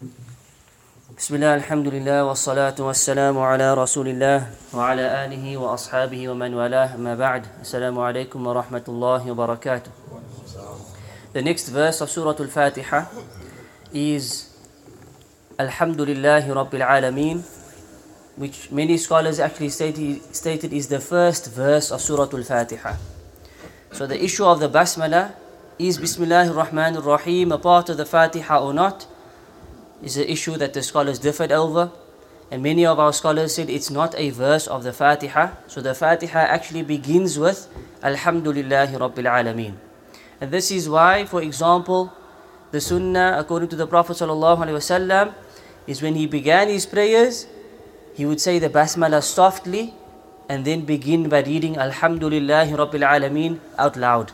بسم الله الحمد لله والصلاة والسلام على رسول الله وعلى آله وأصحابه ومن والاه أما بعد السلام عليكم ورحمة الله وبركاته The next verse of Surah Al-Fatiha is Alhamdulillah Rabbil Alameen which many scholars actually stated, stated is the first verse of Surah Al-Fatiha. So the issue of the Basmala is Bismillahir Rahmanir Rahim a part of the Fatiha or not is an issue that the scholars differed over. And many of our scholars said it's not a verse of the Fatiha. So the Fatiha actually begins with Alhamdulillahi Rabbil Alameen. And this is why, for example, the Sunnah, according to the Prophet ﷺ, is when he began his prayers, he would say the Basmala softly and then begin by reading Alhamdulillahi Rabbil Alameen out loud.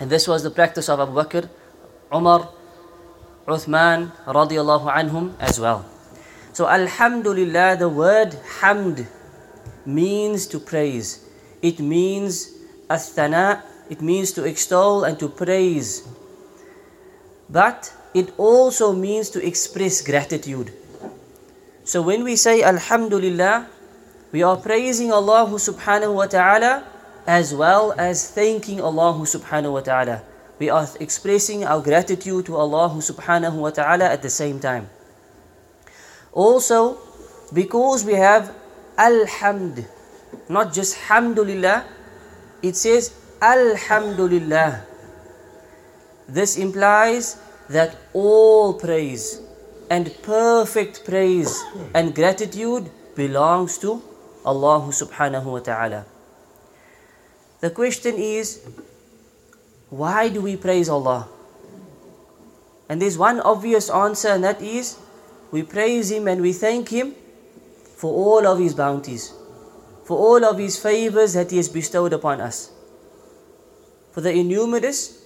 And this was the practice of Abu Bakr, Umar, Uthman radiallahu anhum as well. So Alhamdulillah, the word hamd means to praise. It means athana, it means to extol and to praise. But it also means to express gratitude. So when we say Alhamdulillah, we are praising Allah subhanahu wa ta'ala as well as thanking Allah subhanahu wa ta'ala. We are expressing our gratitude to Allah subhanahu wa ta'ala at the same time. Also, because we have Alhamd, not just Hamdulillah, it says Alhamdulillah. This implies that all praise and perfect praise and gratitude belongs to Allah subhanahu wa ta'ala. The question is, why do we praise Allah? And there's one obvious answer, and that is we praise Him and we thank Him for all of His bounties, for all of His favors that He has bestowed upon us, for the innumerous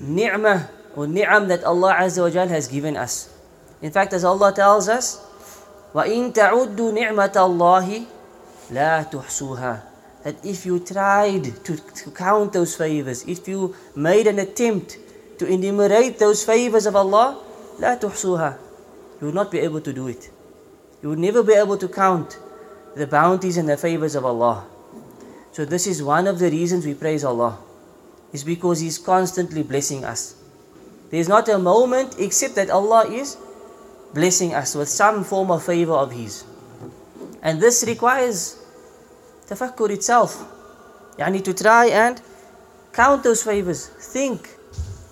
ni'mah or ni'am that Allah Azza wa Jal has given us. In fact, as Allah tells us, وَإِن تَعُدُّوا نِعْمَةَ اللَّهِ لَا تُحْصُوهَا that if you tried to, to, count those favors, if you made an attempt to enumerate those favors of Allah, لا تحصوها, you will not be able to do it. You will never be able to count the bounties and the favors of Allah. So this is one of the reasons we praise Allah. Is because He's constantly blessing us. There is not a moment except that Allah is blessing us with some form of favor of His. And this requires tafakkur itself. Yani to try and count those favors. Think.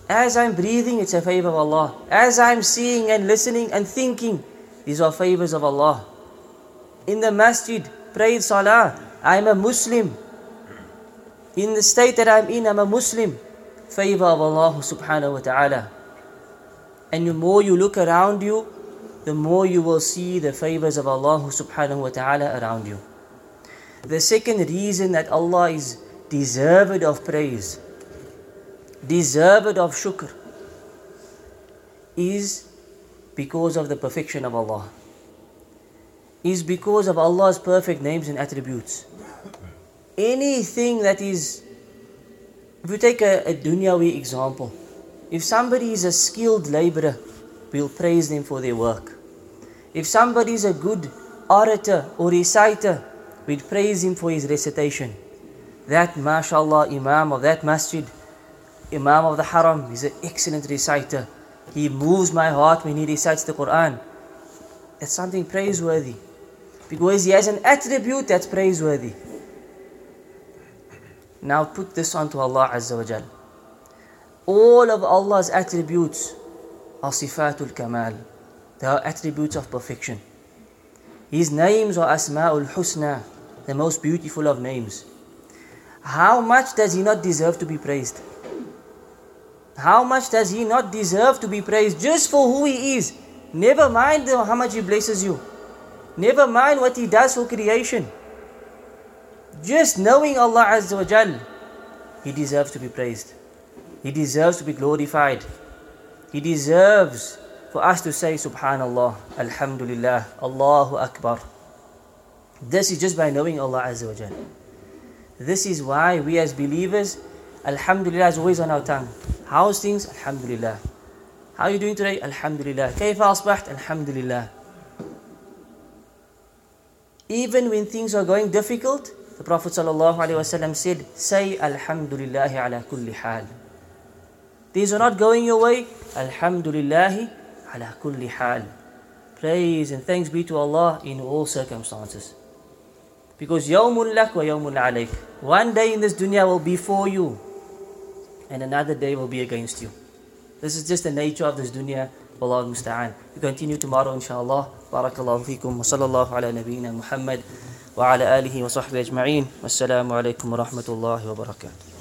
As I'm breathing, it's a favor of Allah. As I'm seeing and listening and thinking, these are favors of Allah. In the masjid, prayed salah, I'm a Muslim. In the state that I'm in, I'm a Muslim. Favor of Allah subhanahu wa ta'ala. And the more you look around you, the more you will see the favors of Allah subhanahu wa ta'ala around you. The second reason that Allah is deserved of praise, deserved of shukr, is because of the perfection of Allah. Is because of Allah's perfect names and attributes. Anything that is, if we take a, a dunyawi example, if somebody is a skilled laborer, we'll praise them for their work. If somebody is a good orator or reciter, we'd praise him for his recitation. That, mashallah, Imam of that masjid, Imam of the Haram, he's an excellent reciter. He moves my heart when he recites the Quran. That's something praiseworthy. Because he has an attribute that's praiseworthy. Now put this onto Allah Azza wa Jal. All of Allah's attributes are sifatul kamal. They are attributes of perfection. His names are Asma'ul Husna, the most beautiful of names. How much does he not deserve to be praised? How much does he not deserve to be praised just for who he is? Never mind how much he blesses you. Never mind what he does for creation. Just knowing Allah Azza wa Jal, he deserves to be praised. He deserves to be glorified. He deserves for us to say Subhanallah, Alhamdulillah, Allahu Akbar. This is just by knowing Allah Azza wa Jal. This is why we as believers, Alhamdulillah is always on our tongue. How's things? Alhamdulillah. How are you doing today? Alhamdulillah. Kayfa asbaht? Alhamdulillah. Even when things are going difficult, the Prophet said, Say Alhamdulillah ala kulli hal. Things are not going your way, Alhamdulillah ala kulli hal. Praise and thanks be to Allah in all circumstances. Because lak wa yawmun alayk. One day in this dunya will be for you, and another day will be against you. This is just the nature of this dunya. Wallahu musta'an. We continue tomorrow inshallah. Barakallahu fikum wa sallallahu ala nabiyyina Muhammad wa ala alihi wa sahbihi ajma'in. Wassalamu alaikum wa rahmatullahi wa barakatuh.